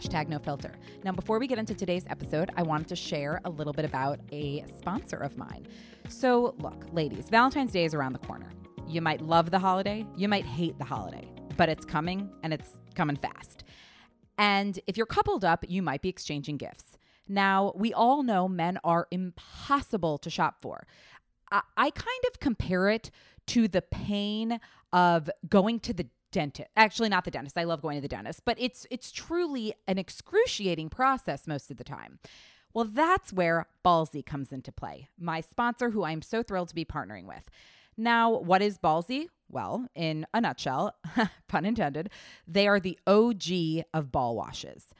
hashtag no filter. Now, before we get into today's episode, I wanted to share a little bit about a sponsor of mine. So, look, ladies, Valentine's Day is around the corner. You might love the holiday, you might hate the holiday, but it's coming and it's coming fast. And if you're coupled up, you might be exchanging gifts. Now, we all know men are impossible to shop for. I, I kind of compare it to the pain of going to the dentist. Actually, not the dentist. I love going to the dentist, but it's it's truly an excruciating process most of the time. Well, that's where Ballsy comes into play. My sponsor who I'm so thrilled to be partnering with. Now, what is Ballsy? Well, in a nutshell, pun intended, they are the OG of ball washes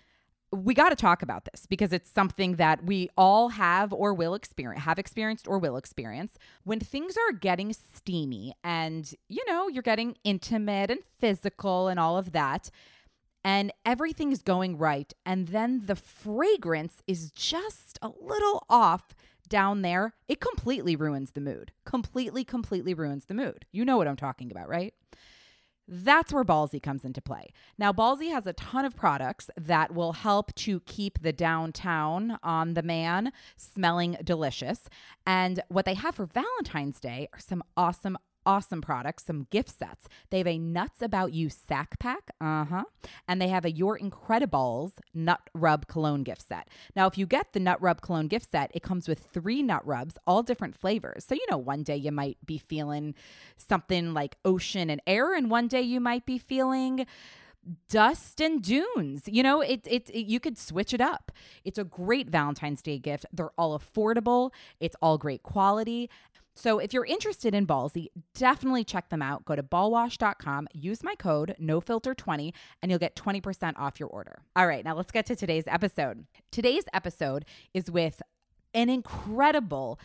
we got to talk about this because it's something that we all have or will experience have experienced or will experience. When things are getting steamy and you know you're getting intimate and physical and all of that and everything's going right and then the fragrance is just a little off down there it completely ruins the mood. Completely completely ruins the mood. You know what i'm talking about right that's where Ballsy comes into play. Now, Ballsy has a ton of products that will help to keep the downtown on the man smelling delicious. And what they have for Valentine's Day are some awesome awesome products, some gift sets. They have a Nuts About You sack pack, uh huh, and they have a Your Incredibles Nut Rub Cologne gift set. Now, if you get the Nut Rub Cologne gift set, it comes with three nut rubs, all different flavors. So, you know, one day you might be feeling something like ocean and air, and one day you might be feeling dust and dunes. You know, it, it, it, you could switch it up. It's a great Valentine's Day gift. They're all affordable. It's all great quality. So if you're interested in Ballsy, definitely check them out. Go to ballwash.com, use my code NOFILTER20 and you'll get 20% off your order. All right, now let's get to today's episode. Today's episode is with an incredible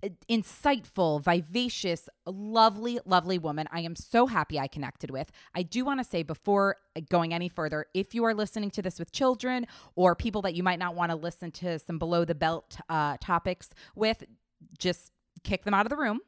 uh, insightful, vivacious, lovely, lovely woman. I am so happy I connected with. I do want to say before going any further, if you are listening to this with children or people that you might not want to listen to some below the belt uh, topics with, just kick them out of the room,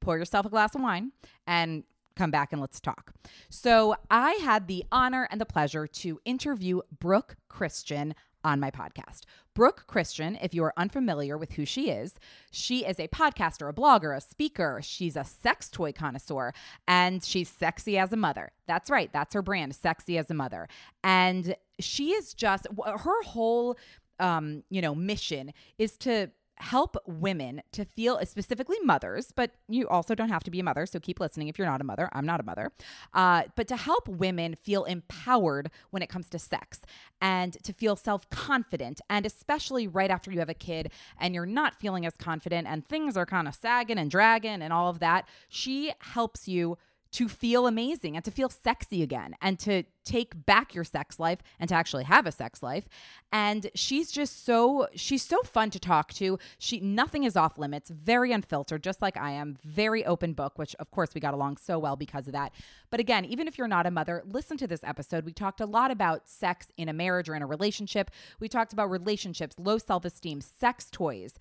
pour yourself a glass of wine, and come back and let's talk. So, I had the honor and the pleasure to interview Brooke Christian on my podcast. Brooke Christian, if you are unfamiliar with who she is, she is a podcaster, a blogger, a speaker. She's a sex toy connoisseur, and she's sexy as a mother. That's right, that's her brand, sexy as a mother. And she is just her whole um, you know, mission is to help women to feel, specifically mothers, but you also don't have to be a mother. So keep listening if you're not a mother. I'm not a mother. Uh, but to help women feel empowered when it comes to sex and to feel self confident. And especially right after you have a kid and you're not feeling as confident and things are kind of sagging and dragging and all of that, she helps you to feel amazing and to feel sexy again and to take back your sex life and to actually have a sex life. And she's just so she's so fun to talk to. She nothing is off limits very unfiltered just like i am very open book which of course we got along so well because of that. But again even if you're not a mother listen to this episode. We talked a lot about sex in a marriage or in a relationship. We talked about relationships low self-esteem sex toys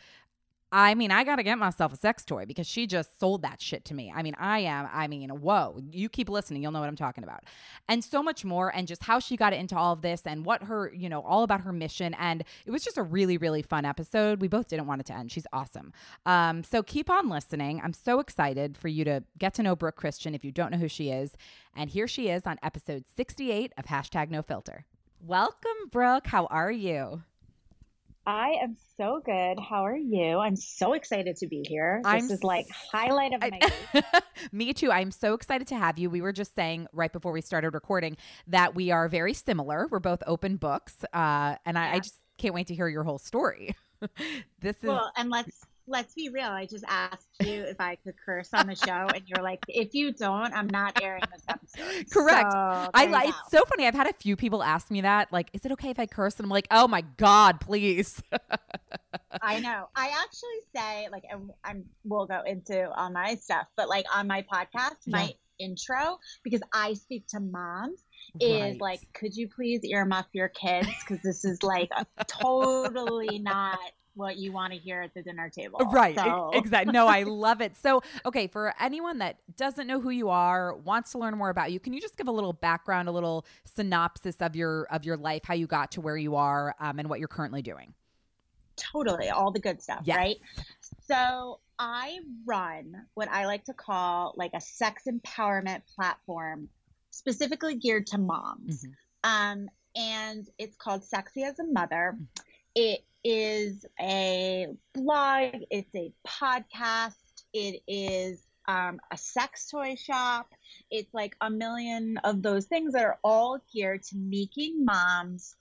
I mean, I got to get myself a sex toy because she just sold that shit to me. I mean, I am, I mean, whoa, you keep listening, you'll know what I'm talking about. And so much more, and just how she got into all of this and what her, you know, all about her mission. And it was just a really, really fun episode. We both didn't want it to end. She's awesome. Um, so keep on listening. I'm so excited for you to get to know Brooke Christian if you don't know who she is. And here she is on episode 68 of hashtag no filter. Welcome, Brooke. How are you? I am so good. How are you? I'm so excited to be here. This I'm, is like highlight of my. Me too. I'm so excited to have you. We were just saying right before we started recording that we are very similar. We're both open books, uh, and I, yeah. I just can't wait to hear your whole story. this is well, and let's let's be real. I just asked you if I could curse on the show, and you're like, if you don't, I'm not airing this episode. Correct. So, I like. It's so funny. I've had a few people ask me that. Like, is it okay if I curse? And I'm like, oh my god, please. I know. I actually say like, I'm, I'm. We'll go into all my stuff, but like on my podcast, yeah. my intro because I speak to moms is right. like, could you please earmuff your kids because this is like totally not what you want to hear at the dinner table. Right. So. Exactly. No, I love it. So, okay, for anyone that doesn't know who you are, wants to learn more about you, can you just give a little background, a little synopsis of your of your life, how you got to where you are, um, and what you're currently doing? Totally, all the good stuff, Yes. right? So I run what I like to call like a sex empowerment platform, specifically geared to moms. Mhm. Um, and it's called Sexy as a Mother. Mhm. It is a blog, it's a podcast, it is um, a sex toy shop. It's like a million of those things that are all geared to making moms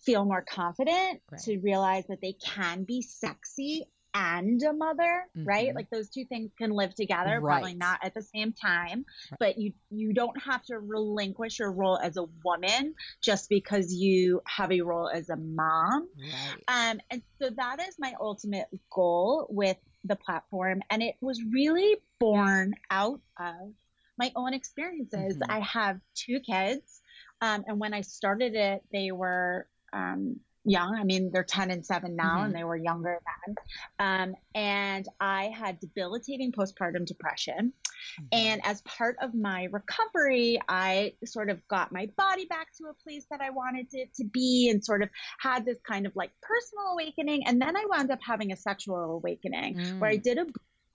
feel more confident, Right. to realize that they can be sexy and a mother, right? Mhm. Like those two things can live together, probably not at the same time, Right. but you you don't have to relinquish your role as a woman just because you have a role as a mom. Right. Um, and so that is my ultimate goal with the platform. And it was really born out of my own experiences. Mhm. I have two kids. Um, and when I started it, they were um, young. I mean, they're 10 and 7 now, Mhm. and they were younger then. Um, and I had debilitating postpartum depression. Mhm. And as part of my recovery, I sort of got my body back to a place that I wanted it to be and sort of had this kind of like personal awakening. And then I wound up having a sexual awakening where I Mm. did a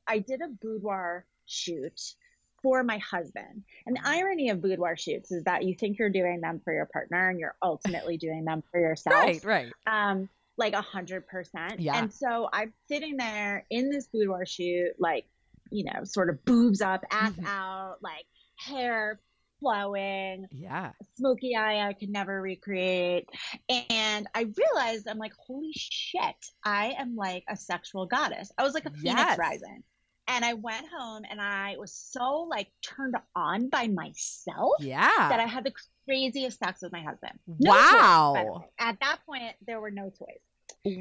I did a boudoir shoot for my husband. And the irony of boudoir shoots is that you think you're doing them for your partner and you're ultimately doing them for yourself right. Right. um like a hundred percent Yeah. and so i'm sitting there in this boudoir shoot like you know sort of boobs up ass Mhm. out like hair flowing Yeah. smoky eye i could never recreate and i realized i'm like holy shit i am like a sexual goddess i was like a Yes. phoenix rising and i went home and i was so like turned on by myself Yeah. that I had the craziest sex with my husband. No Wow. toys, by the way. At that point, there were no toys.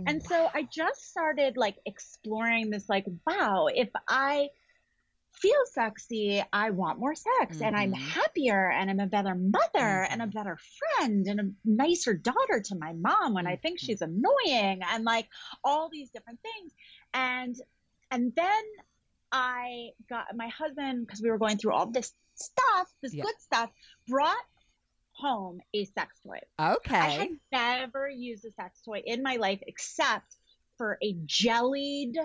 And so I just started like exploring this like, wow, if I feel sexy, I want more sex and I'm Mhm. happier and I'm a better mother and a Mhm. better friend and a nicer daughter to my mom when I think Mhm. she's annoying and like all these different things. And and then I got my husband because we were going through all this stuff, this Yeah. good stuff, brought home a sex toy. okay. I had never used a sex toy in my life except for a jellied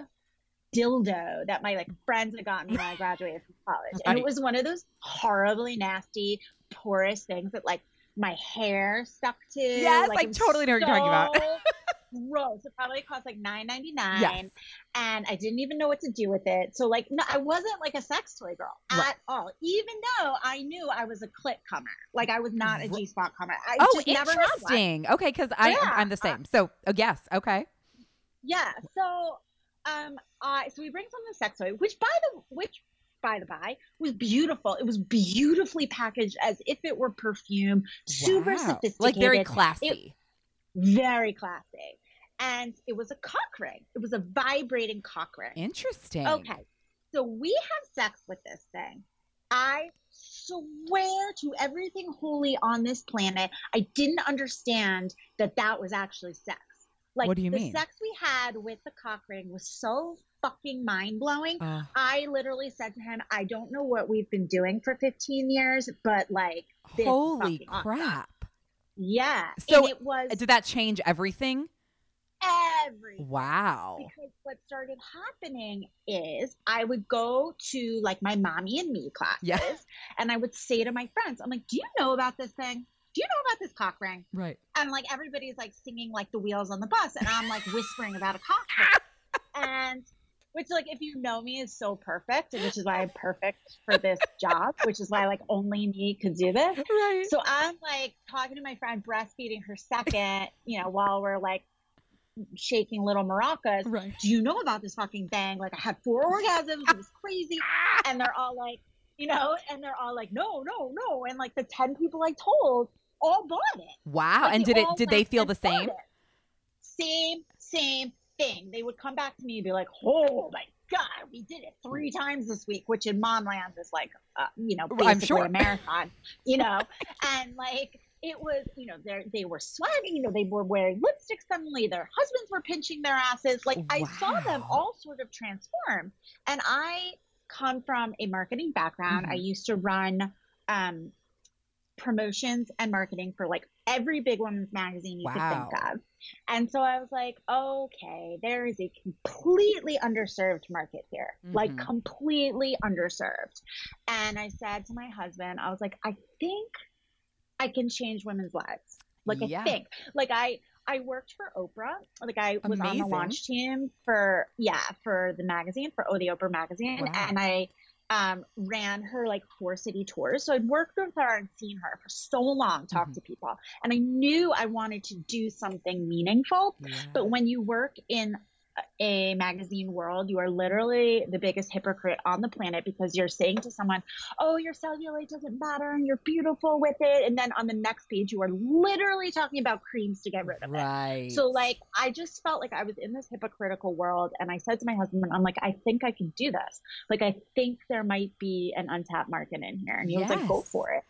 dildo that my like friends had gotten me when I graduated from college. And it was one of those horribly nasty, porous things that like my hair stuck to. Yes, like, was totally know what you're talking about. Gross. It probably cost like nine ninety nine, Yes. And I didn't even know what to do with it. So like, no, I wasn't like a sex toy girl Right. at all. Even though I knew I was a clit comer, like I was not a G spot comer. I Oh, just never interesting. Okay, because I Yeah. I'm the same. So, oh, yes. Okay. Yeah. So, um, I so we bring some of the sex toy, which by the which by the by was beautiful. It was beautifully packaged as if it were perfume, super Wow. sophisticated, Like very classy. very classy, and it was a cock ring. It was a vibrating cock ring. Interesting. Okay. So we have sex with this thing. I swear to everything holy on this planet, I didn't understand that that was actually sex. Like What do you the mean? sex we had with the cock ring was so fucking mind blowing. Oh, uh. I literally said to him, I don't know what we've been doing for 15 years, but like, this holy fucking awesome. crap. yeah. So, and it was Did that change everything? Everything. Wow. Because what started happening is I would go to like my mommy and me classes and I would say to my friends, I'm like, do you know about this thing? Do you know about this cock ring? Right. And like everybody's like singing like the wheels on the bus and I'm like whispering about a cock ring. And which like if you know me is so perfect, and which is why I'm perfect for this job, which is why like only me could do this. Right. So I'm like talking to my friend, breastfeeding her second, you know, while we're like shaking little maracas. right. Do you know about this fucking thing? Like I had four orgasms. It was crazy. And they're all like, you know, and they're all like, no, no, no. And like the 10 people I told all bought it. Wow. Like, and did it did they feel the same? it. Same, same thing. They would come back to me and be like, oh my God, we did it three times this week, which in mom land is like, uh, you know, I'm basically sure. a marathon, you know? and like, it was, you know, they they were sweating, you know, they were wearing lipstick suddenly, their husbands were pinching their asses. Like I saw them all sort of transform. And I come from a marketing background. I Mhm. used to run um, promotions and marketing for like every big women's magazine you could think of. And so I was like, okay, there is a completely underserved market here, like Mhm. completely underserved. And I said to my husband, I was like, I think I can change women's lives. Like Yeah. I think, like I, I worked for Oprah. Like I was on the launch team for yeah for the magazine for Oh the Oprah magazine, Wow. and I um, ran her like four city tours. So I'd worked with her and seen her for so long, talked Mhm. to people, and I knew I wanted to do something meaningful. Yeah. But when you work in a magazine world, you are literally the biggest hypocrite on the planet because you're saying to someone, "Oh, your cellulite doesn't matter and you're beautiful with it," and then on the next page you are literally talking about creams to get rid of it. right. So like I just felt like I was in this hypocritical world and I said to my husband, I'm like, I think I can do this. Like I think there might be an untapped market in here. And he was like, Go for it.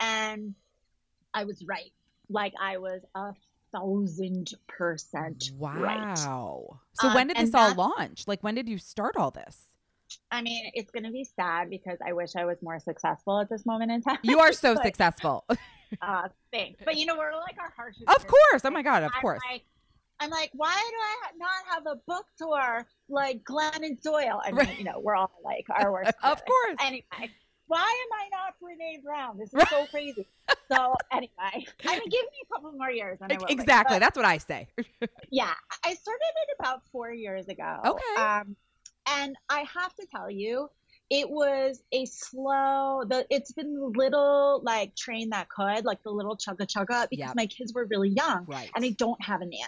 And I was right. Like I was a thousand percent right. Wow. So Um, when did this all launch? Like when did you start all this? I mean, it's gonna be sad because I wish I was more successful at this moment in time. You are so But, successful. Uh, thanks. But you know, we're like our harshest. of course. Oh my god, of I'm course. Like, I'm like, why do I ha- not have a book tour like Glennon Doyle? I mean, Right. you know, we're all like our worst. Of course. Anyway, why am I not Brene Brown? This is so crazy. So anyway, I mean, give me a couple more years. And I. Exactly. That's what I say. yeah, I started it about four years ago. Okay. Um, and I have to tell you, it was a slow. The it's been the little like train that could, like the little chugga chugga, because Yep. my kids were really young Right. and I don't have a nanny.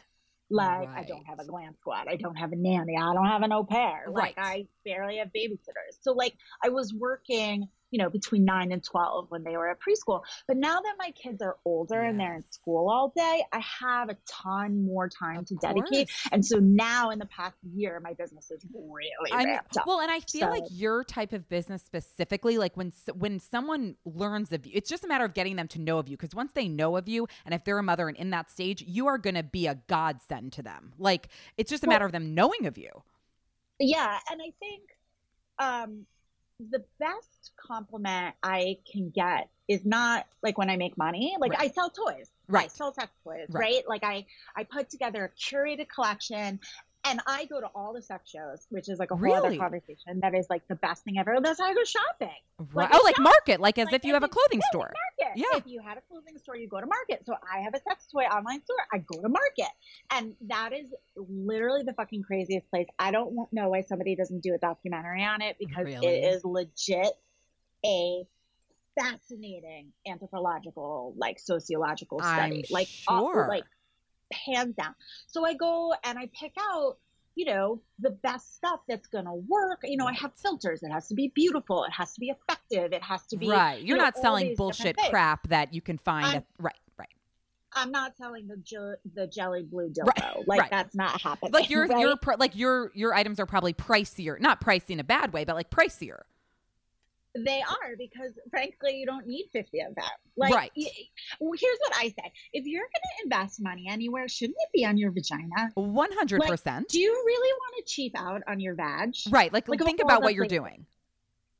Like I don't have a glam squad. I don't have a nanny. I don't have an au pair. Like Right. I barely have babysitters. So like I was working, you know, between nine and twelve when they were at preschool. But now that my kids are older and they're in school all day, I have a ton more time Of to dedicate. And so now in the past year, my business is really ramped up. well, and I feel like your type of business specifically, like when when someone learns of you, it's just a matter of getting them to know of you. Because once they know of you, and if they're a mother and in that stage, you are going to be a godsend to them. Like it's just a Well- matter of them knowing of you. Yeah, and I think um, the best compliment I can get is not like when I make money. Like Right. I sell toys, Right. I sell sex toys, Right. right. Like I I put together a curated collection. And I go to all the sex shows, which is like a whole Really? other conversation. That is like the best thing ever. That's how I go shopping. Right. Like oh, like shop. market, like as Like if you have a clothing store. Market. Yeah. If you had a clothing store, you go to market. So I have a sex toy online store. I go to market, and that is literally the fucking craziest place. I don't know why somebody doesn't do a documentary on it because Really? it is legit a fascinating anthropological, like sociological study. I'm like all- sure. like hands down. So I go and I pick out. You know, the best stuff that's gonna work. You know, I have filters. It has to be beautiful. It has to be effective. It has to be right. you You're know, not selling bullshit crap that you can find. I'm- right. Right. I'm not selling the the jelly blue dildo. Right, Like right. that's not happening. Like your right? your like your your items are probably pricier. Not pricey in a bad way, but like pricier. They are because frankly you don't need 50 of them. Like Right. y- well, here's what I say. If you're going to invest money anywhere, shouldn't it be on your vagina? One hundred percent. Do you really want to cheap out on your vag? Right. Like, Like, think about what you're doing.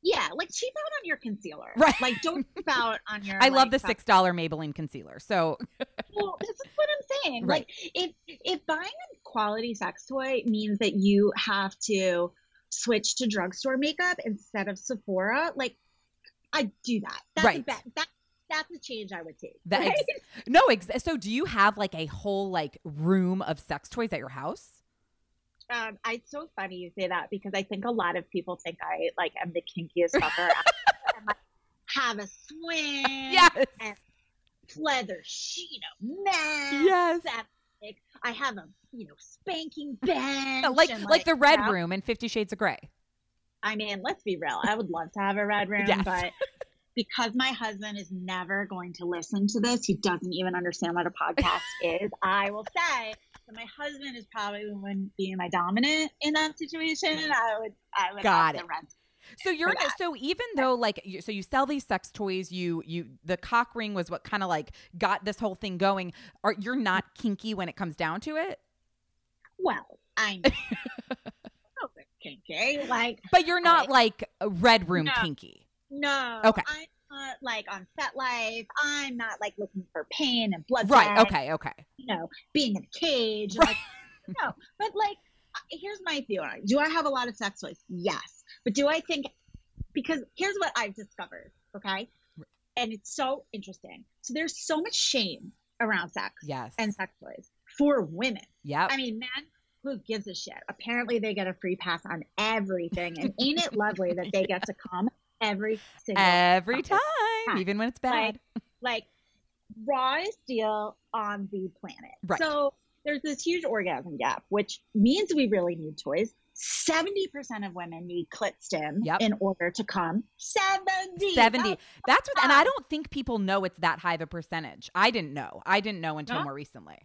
Yeah, like cheap out on your concealer. Right. Like don't cheap out on your I love the six dollar Maybelline concealer. So Well, this is what I'm saying. Right. Like, if if buying a quality sex toy means that you have to switch to drugstore makeup instead of Sephora, like, I do that. That's Right. That that's a change I would take. That right? ex- no. Ex- so do you have like a whole like room of sex toys at your house? um, it's so funny you say that because I think a lot of people think I like am the kinkiest fucker. and, like, have a swing. Yes. And leather sheet of. Yes. that, like, I have a you know spanking bench. like and, like the red you know, room in Fifty Shades of Grey. I mean, let's be real. I would love to have a red room, Yes. but because my husband is never going to listen to this, he doesn't even understand what a podcast is. I will say that my husband is probably wouldn't be my dominant in that situation. I would, I would Got have to it. rent. So you're so even though like you, so you sell these sex toys, you you the cock ring was what kind of like got this whole thing going. Are you're not kinky when it comes down to it? Well, I'm kinky. Like, But you're not I- like a red room No. kinky. no. Okay. I'm not like on set life. I'm not like looking for pain and blood. Right. Okay. Okay. You know, being in a cage. Right. Like, no, but like, uh, here's my theory. Do I have a lot of sex toys? Yes. But do I think, because here's what I've discovered, okay? And it's so interesting. So there's so much shame around sex Yes. and sex toys for women. Yeah. I mean, men, who gives a shit? Apparently, they get a free pass on everything. And ain't it lovely that they get to come every single Every time? time, even when it's bad. like rawest deal on the planet. Right. So there's this huge orgasm gap, which means we really need toys. 70% of women need clit stim Yep. in order to come. 70. 70 That's what and i don't think people know it's that high of a percentage i didn't know i didn't know until more recently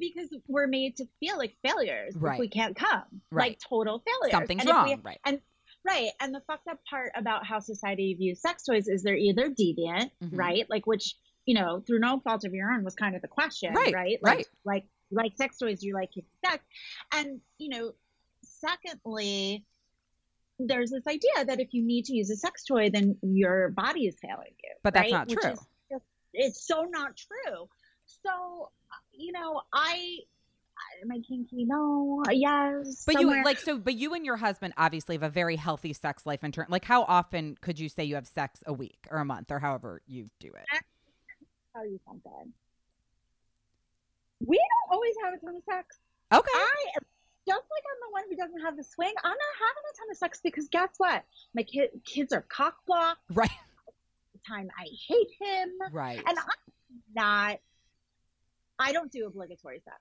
because we're made to feel like failures Right. if we can't come. Right. Like total failures. something's And if we- wrong right And right, and the fucked up part about how society views sex toys is they're either deviant, Mhm. right? Like which you know through no fault of your own was kind of the question, Right, right? right. Like, like like sex toys, you like sex, and you know, secondly. There's this idea that if you need to use a sex toy, then your body is failing you. But that's right? not Which true. just- it's so not true. So, uh, you know, I am I kinky? No, yes. but somewhere. you like so but you and your husband obviously have a very healthy sex life in turn like how often could you say you have sex a week or a month or however you do it tell you something. We don't always have a ton of sex. okay I just like I'm the one who doesn't have the swing. I'm not having a ton of sex because guess what? My kid, kids are cock blocked. right The time I hate him, right and I'm not. I don't do obligatory sex.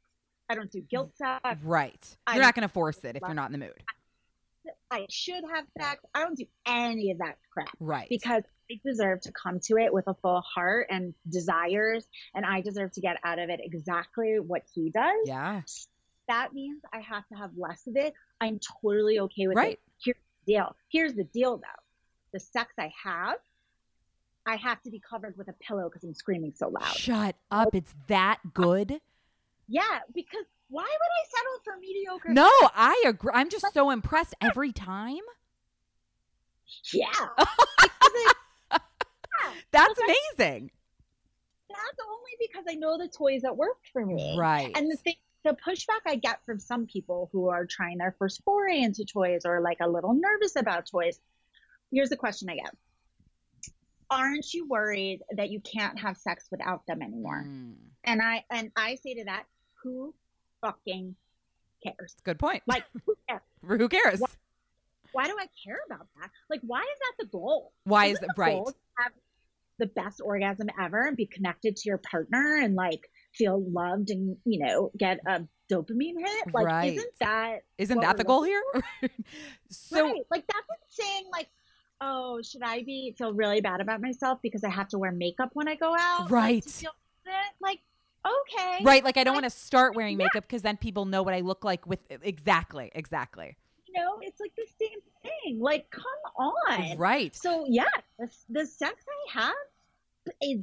I don't do guilt sex. right you're not going to force it if you're not in the mood I should have sex. I don't do any of that crap. right because I deserve to come to it with a full heart and desires, and I deserve to get out of it exactly what he does. yeah That means I have to have less of it. I'm totally okay with Right. it. Here's the deal. Here's the deal, though. The sex I have, I have to be covered with a pillow because I'm screaming so loud. shut up it's that good Yeah, because why would I settle for mediocre? no i agree i'm just so impressed every time Yeah. It- yeah. that's amazing That's only because I know the toys that worked for me. right And the thing, the pushback I get from some people who are trying their first foray into toys or like a little nervous about toys. Here's the question I get: Aren't you worried that you can't have sex without them anymore? Mm, And I and I say to that, who fucking cares? good point Like, who cares? who cares What- Why do I care about that? Like, why is that the goal? why is Isn't it right have the best orgasm ever and be connected to your partner and like feel loved and you know get a dopamine hit like Right. isn't that Isn't that the goal here? so right like that's like saying like oh should i be feel really bad about myself because i have to wear makeup when i go out like, Right. feel like okay right, like I don't Like, want to start wearing yeah. makeup because then people know what I look like with exactly, exactly. you know it's like the same thing like come on Right. So yeah, the, the sex I have is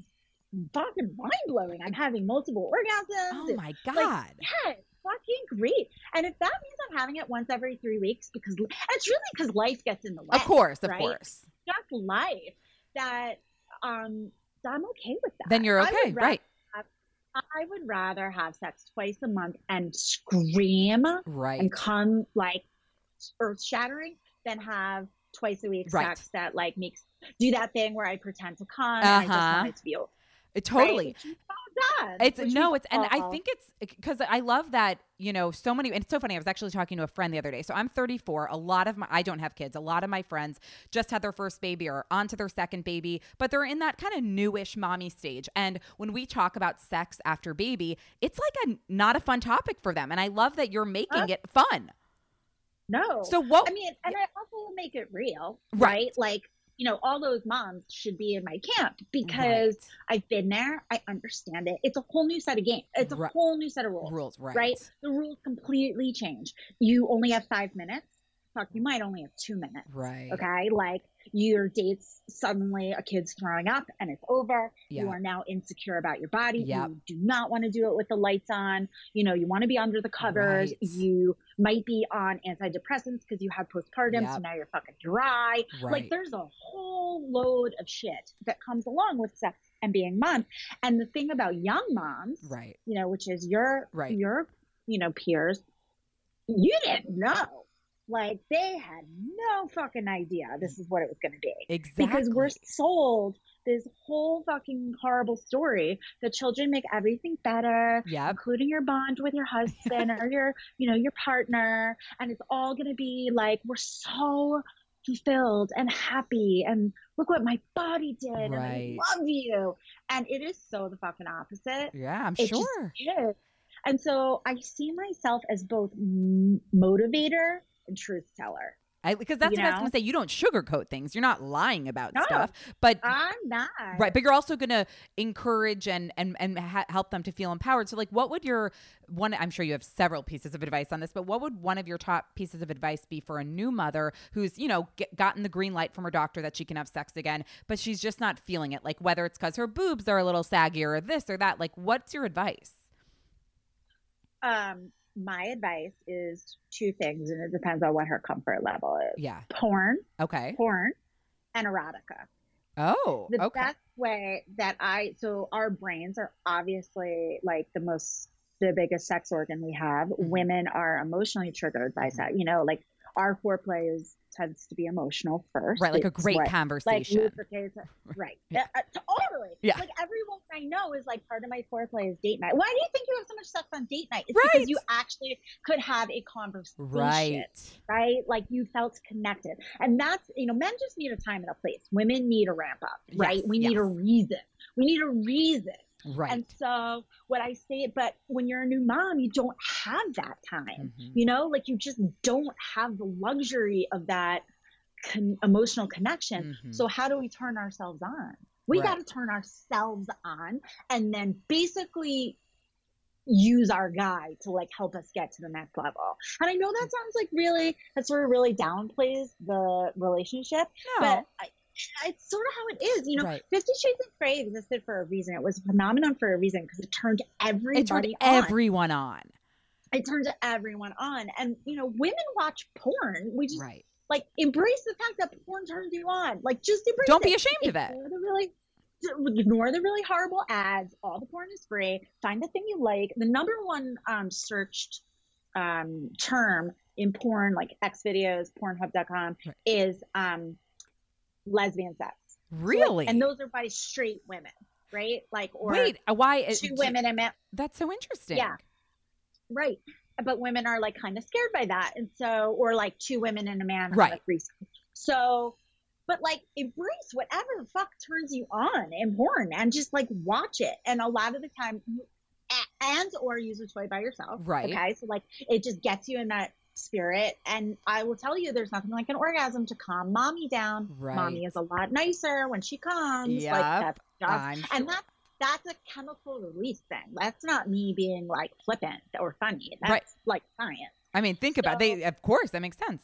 fucking mind blowing. I'm having multiple orgasms. Oh my god. yeah, fucking great. And if that means I'm having it once every three weeks, because it's really because life gets in the way. of course, of right? course. just life. That um, I'm okay with that. Then you're okay, right? I would rather have sex twice a month and scream Right. and come like earth shattering than have twice a week Right. sex that like makes do that thing where I pretend to come and I just Uh-huh. want it to be over. It totally. Right? Which done, It's which no, it's and I think it's eh, because I love that you know so many. And it's so funny. I was actually talking to a friend the other day. So I'm 34. A lot of my I don't have kids. A lot of my friends just had their first baby or onto their second baby, but they're in that kind of newish mommy stage. And when we talk about sex after baby, it's like a not a fun topic for them. And I love that you're making it fun. no. So what? I mean, and I also make it real, Right. right? Like you know, all those moms should be in my camp because I've been there. I understand it. It's a whole new set of games. It's a Right. whole new set of rules. rules, right? right? The rules completely change. You only have five minutes fuck, you might only have two minutes. Right. Okay. Like your dates, suddenly a kid's throwing up and it's over. Yeah. You are now insecure about your body. Yep. You do not want to do it with the lights on. You know, you want to be under the covers. Right. You might be on antidepressants because you had postpartum. So now you're fucking dry. Right. Like there's a whole load of shit that comes along with sex and being mom. And the thing about young moms, right. you know, which is your Right. your you know peers, you didn't know. Like they had no fucking idea this is what it was going to be Exactly. because we're sold this whole fucking horrible story The children make everything better Yep. including your bond with your husband or your you know your partner and it's all going to be like we're so fulfilled and happy and look what my body did and Right. I love you and it is so the fucking opposite Yeah, I'm it sure. is and so I see myself as both m- motivator and truth teller I, because that's you what I was going to say. You don't sugarcoat things. You're not lying about No. stuff, but I'm not right. But you're also going to encourage and and and ha- help them to feel empowered. So, like, what would your one? I'm sure you have several pieces of advice on this, but what would one of your top pieces of advice be for a new mother who's you know get, gotten the green light from her doctor that she can have sex again, but she's just not feeling it? Like whether it's because her boobs are a little saggier or this or that. Like, what's your advice? um my advice is two things and it depends on what her comfort level is Yeah. porn Okay. porn and erotica Oh. the okay. best way that I so our brains are obviously like the most the biggest sex organ we have. Mhm. Women are emotionally triggered by Mhm. sex. You know, like our foreplay is tends to be emotional first. right. Like a great what, like conversation. lubricates right. Yeah. Uh, uh, totally. Yeah. Like everyone I know is like part of my foreplay is date night. Why do you think you have so much sex on date night? It's Right. because you actually could have a conversation right. right? Like you felt connected. And that's, you know, men just need a time and a place. Women need a ramp up, right? Yes, we need a reason. We need a reason. Right. And so what I say, but when you're a new mom, you don't have that time. Mhm. You know, like you just don't have the luxury of that con- emotional connection. Mhm. So how do we turn ourselves on? We Right. got to turn ourselves on and then basically use our guy to like help us get to the next level. And I know that sounds like really that sort of really downplays the relationship, no. but I, it's sort of how it is. You know, Right. Fifty Shades of Grey existed for a reason. It was a phenomenon for a reason because it turned everybody it turned on. everyone on. it turned everyone on. And you know, women watch porn. We just Right. like embrace the fact that porn turns you on. Like just embrace it. Don't it. be ashamed of it. Ignore the really ignore the really horrible ads. All the porn is free. Find the thing you like. The number one um, searched um, term in porn, like X videos, Pornhub.com, Right. is um, lesbian sex. So, Really? and those are by straight women, right? Like or Wait, uh, why? two d- women and men. That's so interesting. Yeah. Right. But women are like kind of scared by that. And so, or like two women and a man have a Right. So, but like embrace whatever the fuck turns you on in porn and just like watch it. And a lot of the time, and or use a toy by yourself. Right. Okay. So like it just gets you in that spirit. And I will tell you, there's nothing like an orgasm to calm mommy down. Right. Mommy is a lot nicer when she comes. Yep. Like that's job. I'm And that's that's a chemical release thing. That's not me being like flippant or funny. That's Right. like science. I mean, think about they. Of course, that makes sense.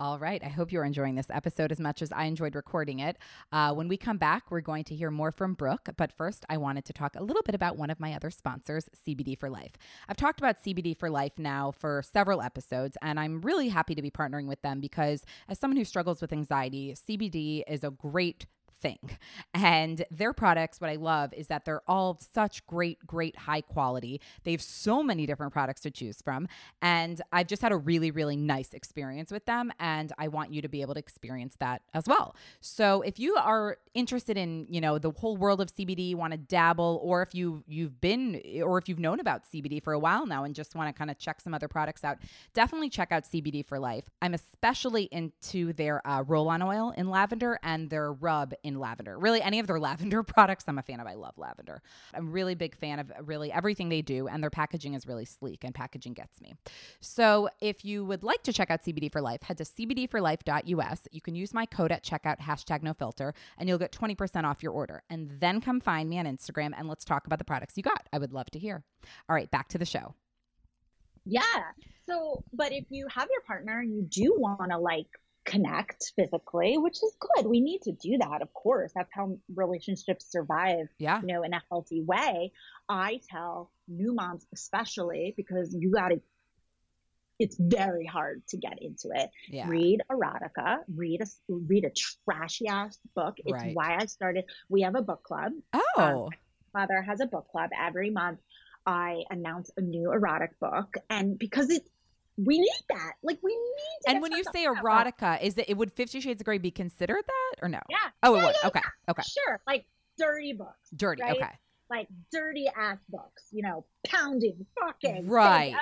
All right. I hope you're enjoying this episode as much as I enjoyed recording it. Uh, when we come back, we're going to hear more from Brooke. But first, I wanted to talk a little bit about one of my other sponsors, CBD for Life. I've talked about CBD for Life now for several episodes, and I'm really happy to be partnering with them because, as someone who struggles with anxiety, CBD is a great thing. And their products, what I love is that they're all such great, great high quality. They have so many different products to choose from. And I've just had a really, really nice experience with them. And I want you to be able to experience that as well. So if you are interested in, you know, the whole world of CBD, want to dabble, or if you you've been or if you've known about CBD for a while now and just want to kind of check some other products out, definitely check out CBD for Life. I'm especially into their uh, roll-on oil in lavender and their rub in lavender. Really, any of their lavender products, I'm a fan of. I love lavender. I'm really big fan of really everything they do, and their packaging is really sleek, and packaging gets me. So, if you would like to check out CBD for Life, head to cbdforlife.us. You can use my code at checkout, hashtag no filter, and you'll get 20% off your order. And then come find me on Instagram and let's talk about the products you got. I would love to hear. All right, back to the show. Yeah. So, but if you have your partner, you do want to like connect physically, which is good. We need to do that, of course. That's how relationships survive, Yeah. you know, in a healthy way. I tell new moms, especially because you got to, it's very hard to get into it. Yeah. Read erotica, read a read a trashy ass book. It's Right. why I started. We have a book club. Oh. Um, father has a book club every month. I announce a new erotic book, and because it's we need that. Like we need. To and when you say erotica, is it, it would Fifty Shades of Grey be considered that or no? yeah. Oh, it would. yeah, Okay. Okay. Sure, like dirty books, Dirty. right? Okay. like dirty ass books. You know, pounding, fucking, Right.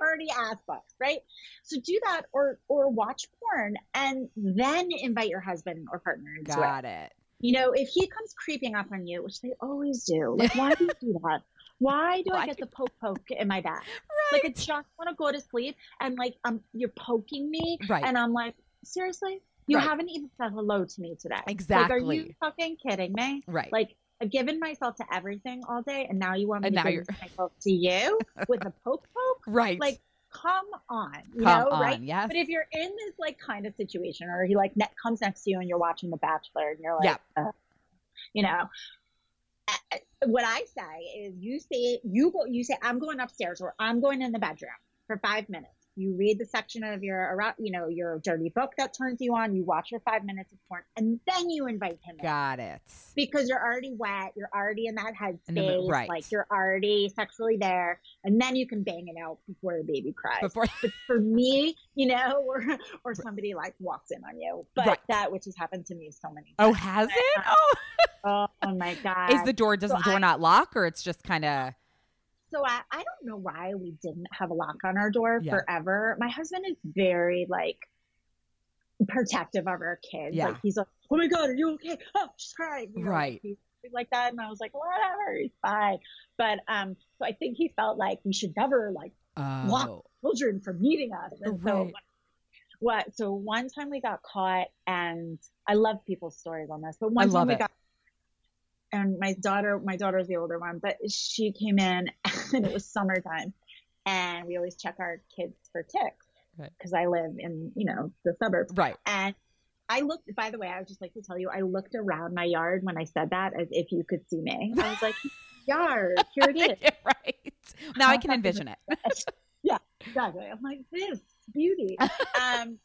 dirty ass books, right? So do that, or or watch porn, and then invite your husband or partner into it. Got it. You know, if he comes creeping up on you, which they always do, like, why do you do that? Why do Why I get the poke poke in my back? Right. Like, I just want to go to sleep, and like, um, you're poking me, Right. and I'm like, seriously, you Right. haven't even said hello to me today. Like, are you fucking kidding me? right. Like, I've given myself to everything all day, and now you want me And to give myself to you with a poke poke? right. Like, come on, you Come know, on. right? Yes. But if you're in this like kind of situation, or he like ne- comes next to you and you're watching The Bachelor, and you're like, uh, you know, what I say is, you say you go, you say I'm going upstairs, or I'm going in the bedroom for five minutes. You read the section of your, you know, your dirty book that turns you on. You watch your five minutes of porn, and then you invite him in Got it. because you're already wet, you're already in that In headspace, right. like you're already sexually there, and then you can bang it out before the baby cries Before. but for me, you know, or or somebody like walks in on you. But Right. that which has happened to me so many Oh, has it? Um, oh. Oh, my god. Is the door? Does So the door I- not lock, or it's just kind of? so I, I don't know why we didn't have a lock on our door Yeah. forever. My husband is very like protective of our kids. Yeah. Like he's like, Oh my god, are you okay? Oh, she's crying. You know, Right. Like, he's like that. And I was like, Whatever, he's fine. But um so I think he felt like we should never like Oh. children from meeting us. And so Right. what so one time we got caught and I love people's stories on this, but one I love time we it. got and my daughter my daughter's the older one, but she came in and it was summertime and we always check our kids for ticks Right. because I live in, you know, the suburbs. Right. And I looked by the way, I would just like to tell you, I looked around my yard when I said that as if you could see me. I was like, yard, here it is. right. Now I can envision it. yeah, exactly. I'm like, this beauty. um,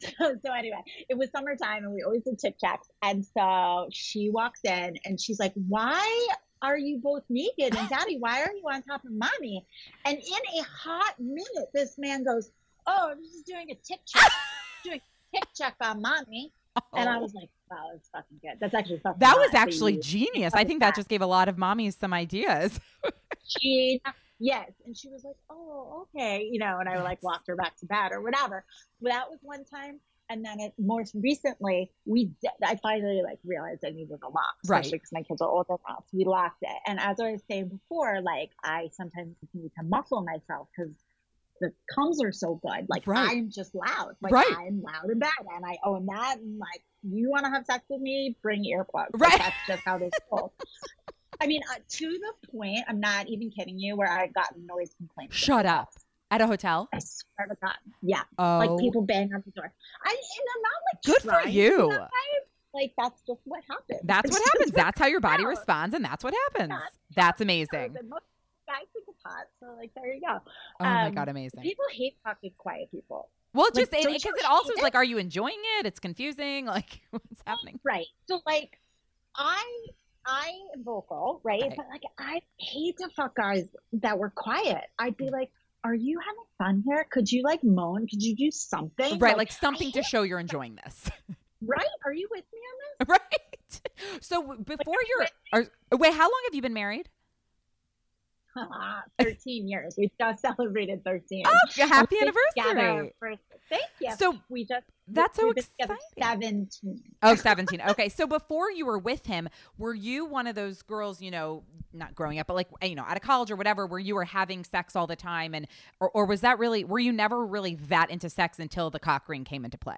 so, so anyway, it was summertime and we always did tic tacs. And so she walks in and she's like, why are you both naked? And daddy, why are you on top of mommy? And in a hot minute, this man goes, oh, I'm just doing a tick check, doing a tick check on mommy. And I was like, wow, that's fucking good. That's actually fucking Oh. that was actually genius. I think that just gave a lot of mommies some ideas. she yes. And she was like oh okay you know and i like walked her back to bed or whatever. But that was one time and then it more recently we did, i finally like realized i needed a lock Right. especially because my kids are older now so we locked it. And as i was saying before like i sometimes need to muffle myself because the comes are so good. Like Right. i'm just loud. Like Right. i'm loud in bed and i own that and like you want to have sex with me? Bring earplugs Right. like, that's just how this goes I mean, uh, to the point, I'm not even kidding you, where I've gotten noise complaints. Shut up. At a hotel? I swear to God. Yeah. Oh, Like people bang on the door. I, and I'm not like, Good for trying to be you. that. Like, that's just what happens. that's what happens. That's how your body happens. responds, and that's what happens. That's That's amazing. Most guys think it's hot. So, like, there you go. Oh my Um, god, amazing. People hate fucking quiet people. Well, just because you it also hate is like, are you enjoying it? It's confusing. Like, what's happening? Right. So, like, I. I am vocal, right? Right. But like, I hate to fuck guys that were quiet. I'd be like, "Are you having fun here? Could you like moan? Could you do something?" Right, like something to show you're enjoying this. right? Are you with me on this? right. So before you're, are, wait, how long have you been married? 13 years. We just celebrated 13. Oh, happy We've been together anniversary. for- thank you. So we just that's so we've been together exciting. 17. Oh, 17. Okay. So before you were with him, were you one of those girls, you know, not growing up, but like, you know, out of college or whatever, where you were having sex all the time? And, or, or was that really, were you never really that into sex until the cock ring came into play?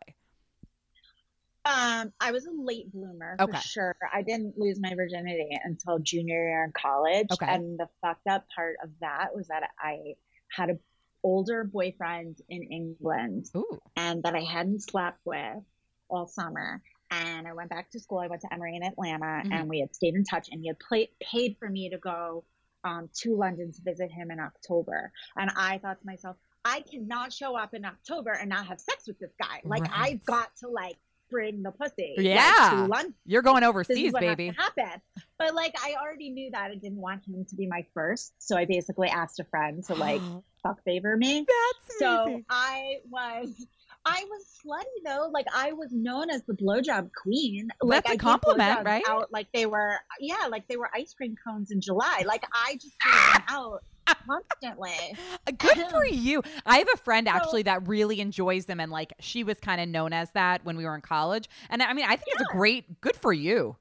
Um, I was a late bloomer Okay. for sure. I didn't lose my virginity until junior year in college. Okay. And the fucked up part of that was that I had an older boyfriend in England Ooh. and that I hadn't slept with all summer. And I went back to school. I went to Emory in Atlanta Mhm. and we had stayed in touch and he had pla paid for me to go um, to London to visit him in October. And I thought to myself, I cannot show up in October and not have sex with this guy. Like Right. I've got to like bring the pussy like, Yeah. London You're going overseas, is what has baby. happen. But like I already knew that I didn't want him to be my first, so I basically asked a friend to like fuck favor me. That's So amazing. I was. I was slutty though. Like I was known as the blowjob queen. That's Like a I gave compliment, right? Out like they were, yeah, like they were ice cream cones in July. Like I just gave them out constantly. Good for you. I have a friend actually that really enjoys them, and like she was kind of known as that when we were in college. And I mean, I think it's a great, good for you.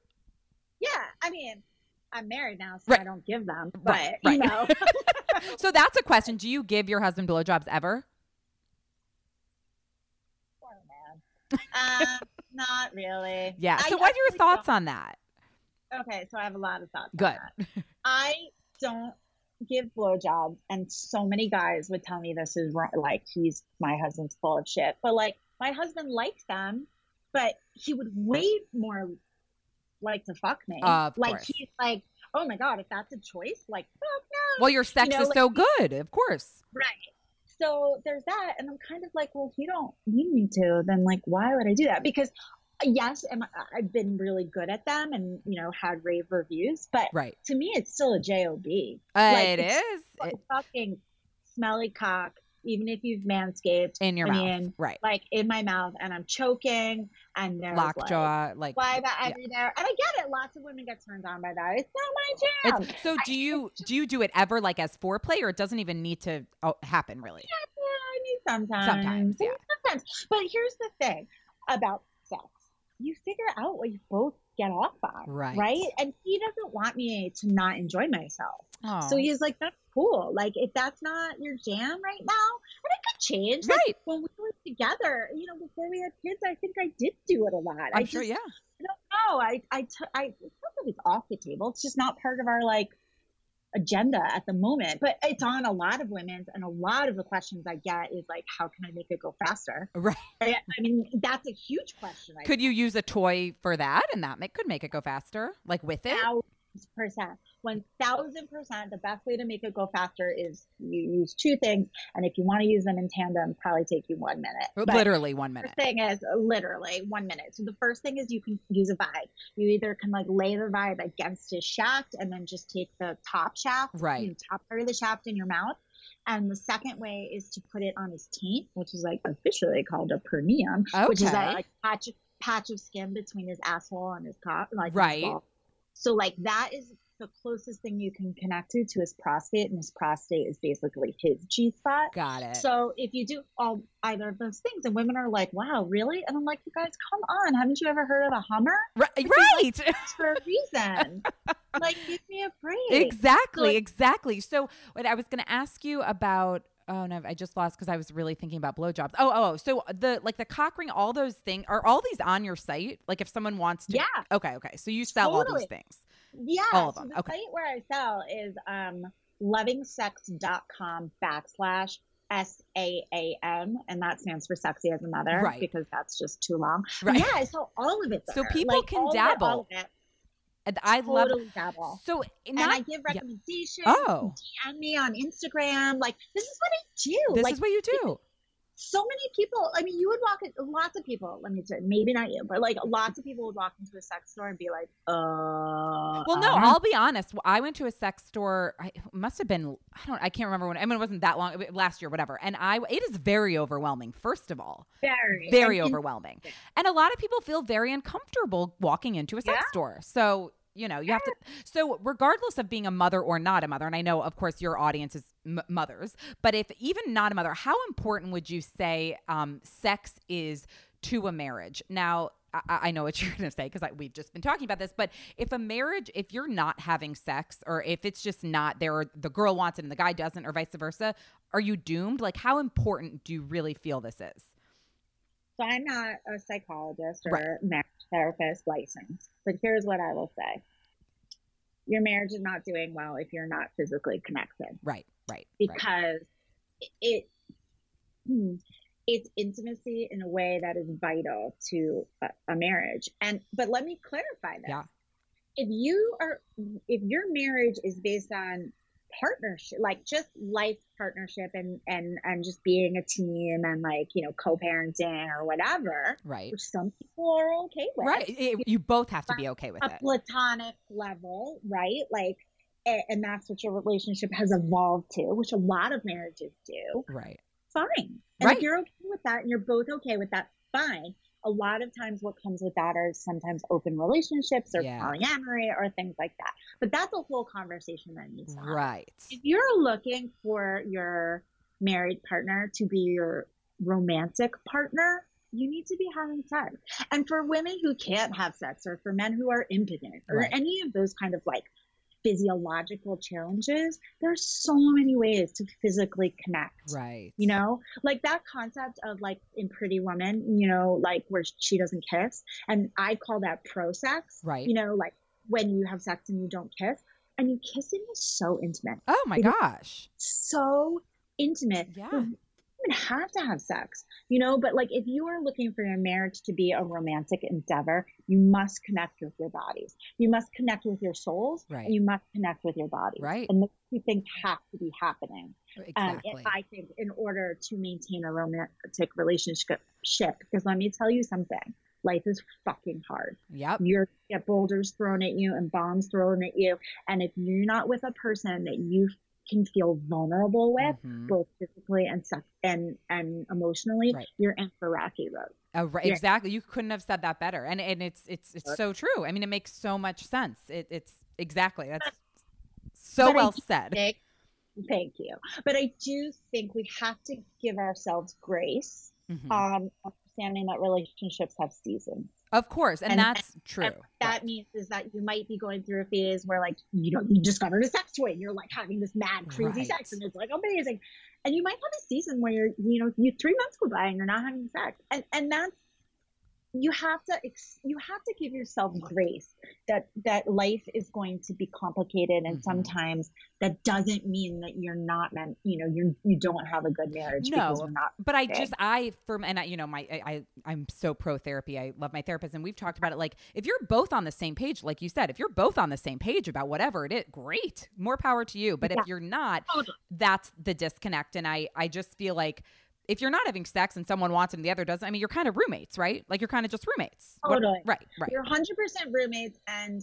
Yeah, I mean, I'm married now, so Right. I don't give them. But Right, you know, So that's a question. Do you give your husband blowjobs ever? poor man. Uh, not really. Yeah. I So what are your thoughts don't- on that? Okay, so I have a lot of thoughts. on Good. I don't give blowjobs, and so many guys would tell me this is wrong. Like he's my husband's full of shit, but like my husband likes them, but he would way more like to fuck me. Of like course. he's like, oh my god, if that's a choice, like fuck no. Well, your sex know, is like- so good, of course. Right. So there's that, and I'm kind of like, well, if you don't need me to, then like, why would I do that? Because yes, am I, I've been really good at them, and you know, had rave reviews, but Right. to me, it's still a job. Uh, Like, it is It- fucking smelly cock, even if you've manscaped. in your I mouth. mean, right. like in my mouth, and I'm choking, and there's like, Lockjaw. Like. why that yeah. every there, and I get it. Lots of women get turned on by that. It's not my jam. It's, so do you do you do it ever like as foreplay, or it doesn't even need to oh, happen really? Yeah, I mean, sometimes. Sometimes, yeah. Sometimes. But here's the thing about. You figure out what you both get off on. Right. Right? And he doesn't want me to not enjoy myself. Oh. So he's like, that's cool. Like, if that's not your jam right now, and it could change. Like, right. when we were together, you know, before we had kids, I think I did do it a lot. I I'm sure. just, Yeah. I don't know. I, I, t- I, it's not that it's off the table. It's just not part of our like agenda at the moment. But it's on a lot of women's, and a lot of the questions I get is like, how can I make it go faster? Right. I, I mean, that's a huge question. I Could you use a toy for that, and that make, could make it go faster, like with it? thousand percent, one thousand percent. The best way to make it go faster is you use two things, and if you want to use them in tandem, probably take you one minute. But Literally one minute. the thing is literally one minute. So the first thing is you can use a vibe. You either can like lay the vibe against his shaft and then just take the top shaft, Right. you know, top part of the shaft in your mouth. And the second way is to put it on his taint, which is like officially called a perineum, which is Okay. that like patch patch of skin between his asshole and his cock, like Right. So like that is the closest thing you can connect to to his prostate, and his prostate is basically his G spot. Got it. So if you do all either of those things, and women are like, "Wow, really?" and I'm like, "You guys, come on! Haven't you ever heard of a Hummer? right. right. It's for a reason. like, give me a break." exactly. Like- exactly. So what I was going to ask you about. Oh no! I just lost because I was really thinking about blowjobs. Oh, oh, oh. So the like the cock ring, all those things are all these on your site. Like if someone wants to. Yeah, Okay. Okay. So you sell all these things. Yeah. All of so them, the okay. site where I sell is um, lovingsex.com backslash S A A M, and that stands for sexy as a mother, Right. Because that's just too long. Right. Yeah, I sell all of it. So people Like, can all of it, dabble. all of it. And I love. Totally dabble. So and not. I give yeah. recommendations. Oh. DM me on Instagram. Like this is what I do. This like is what you do. So many people. I mean, you would walk. Lots of people. Let me say, maybe not you, but like lots of people would walk into a sex store and be like, "Uh." Well, no, uh, I'll be honest. I went to a sex store. I must have been. I don't. I can't remember when. I mean, it wasn't that long. Last year, whatever. And I. It is very overwhelming. First of all, very, very and- overwhelming. And a lot of people feel very uncomfortable walking into a sex Yeah. store. So you know you have to. So regardless of being a mother or not a mother, and I know, of course, your audience is m- mothers, but if even not a mother, how important would you say um, sex is to a marriage? Now. I, I know what you're going to say because we've just been talking about this, but if a marriage, if you're not having sex, or if it's just not there, or the girl wants it and the guy doesn't, or vice versa, are you doomed? Like, how important do you really feel this is? So I'm not a psychologist or Right. marriage therapist licensed, but here's what I will say: your marriage is not doing well if you're not physically connected. Right, right, right. because it hmm, it's intimacy in a way that is vital to a, a marriage. And but let me clarify this. Yeah. If you are if your marriage is based on partnership like just life partnership and and and just being a team and like you know co-parenting or whatever right. which some people are okay with. Right. It, you both have to be okay with a it. platonic level right? Like and that's what your relationship has evolved to which a lot of marriages do. Right. Fine. And Right. if you're okay with that and you're both okay with that fine a lot of times what comes with that are sometimes open relationships or Yeah. polyamory or things like that but that's a whole conversation that needs to happen right if you're looking for your married partner to be your romantic partner, you need to be having sex. And for women who can't have sex, or for men who are impotent, or Right. any of those kind of like physiological challenges, there's so many ways to physically connect. right You know, like that concept of like in Pretty Woman, you know, like where she doesn't kiss. And I call that pro sex. Right. You know, like when you have sex and you don't kiss. I mean, kissing is so intimate oh my gosh so intimate. Yeah. You even have to have sex, you know, but like if you are looking for your marriage to be a romantic endeavor, you must connect with your bodies. You must connect with your souls. Right. And you must connect with your bodies. Right. And those two things have to be happening. Um, exactly I think in order to maintain a romantic relationship, because let me tell you something. Life is fucking hard. yep You're get boulders thrown at you and bombs thrown at you. And if you're not with a person that you can feel vulnerable with, Mhm. both physically and sex and and emotionally, Right. you're in for rocky road. Oh, right, Yeah. exactly. You couldn't have said that better, and and it's it's it's so true. I mean, it makes so much sense. It, it's exactly that's so But well said. think- Thank you. But I do think we have to give ourselves grace, Mhm. um, understanding that relationships have seasons. of course, and, and- that's true. And what that means is that you might be going through a phase where like you know you discovered a sex toy and you're like having this mad crazy Right. sex and it's like amazing and you might have a season where you're you know you three months go by and you're not having sex and and that's you have to ex- you have to give yourself grace that that life is going to be complicated and Mhm. sometimes that doesn't mean that you're not meant you know you you don't have a good marriage because No, you're not but I just I for and I, you know my I, I I'm so pro therapy. I love my therapist, and we've talked about it. Like if you're both on the same page, like you said, if you're both on the same page about whatever it is, great, more power to you. But Yeah. if you're not, Totally. that's the disconnect. And I I just feel like if you're not having sex and someone wants it and the other doesn't, I mean, you're kind of roommates, right? Like you're kind of just roommates. What- right. Right. You're 100% roommates, and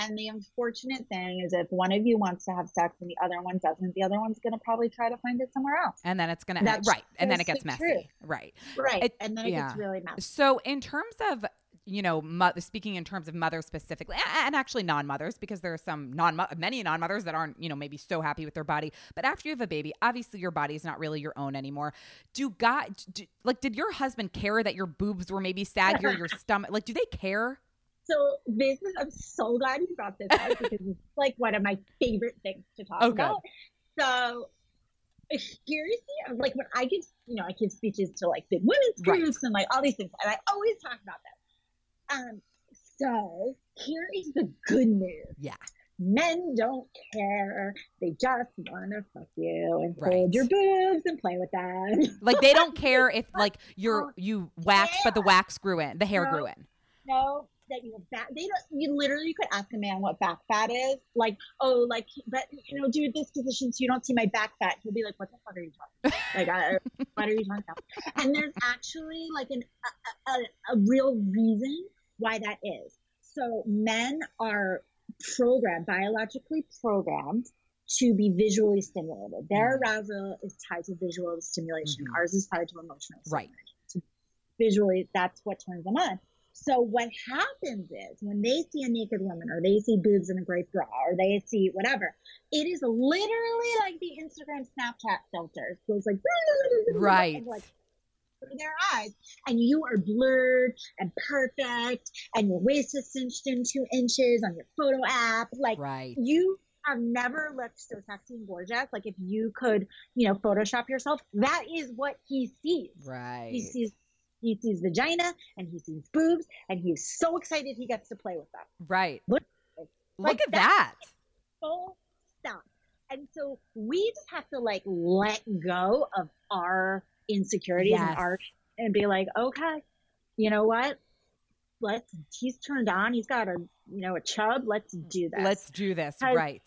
and the unfortunate thing is if one of you wants to have sex and the other one doesn't, the other one's going to probably try to find it somewhere else. and then it's gonna right, and then it gets the messy, truth. right? Right. It- and then it yeah. gets really messy. So, in terms of you know, mo- speaking in terms of mothers specifically, and actually non-mothers, because there are some non many non-mothers that aren't you know maybe so happy with their body. But after you have a baby, obviously your body is not really your own anymore. Do God do, like did your husband care that your boobs were maybe saggy or your stomach? Like, do they care? So this is, I'm so glad you brought this up because it's like one of my favorite things to talk Oh, about. So seriously, like when I give, you know, I give speeches to like big women's Right. groups and like all these things, and I always talk about that. Um, so here is the good news. Yeah. Men don't care. They just want to fuck you and Right. hold your boobs and play with them. Like they don't care if like you're you waxed, but the wax grew in, the hair No. grew in. No, that you have back. They don't. You literally could ask a man what back fat is. Like, oh, like, but you know, do this position so you don't see my back fat. He'll be like, what the fuck are you talking? About? Like, uh, what are you talking about? And there's actually like an a, a, a real reason why that is. So men are programmed, biologically programmed. To be visually stimulated. Their arousal is tied to visual stimulation. Mhm. Ours is tied to emotional Right. visually that's what turns them on. So what happens is when they see a naked woman or they see boobs in a great bra or they see whatever, it is literally like the Instagram Snapchat filters. Goes like Right. like their eyes and you are blurred and perfect and your waist is cinched in two inches on your photo app. Like Right. you have never looked so sexy and gorgeous. Like if you could, you know, Photoshop yourself, that is what he sees. Right. He sees he sees vagina and he sees boobs and he's so excited he gets to play with them. Right. Look- Look like at that. Full stop. and so we just have to like let go of our insecurities Yes. and our and be like, okay, you know what? Let's. He's turned on. He's got a you know a chub. Let's do this. Let's do this. Right.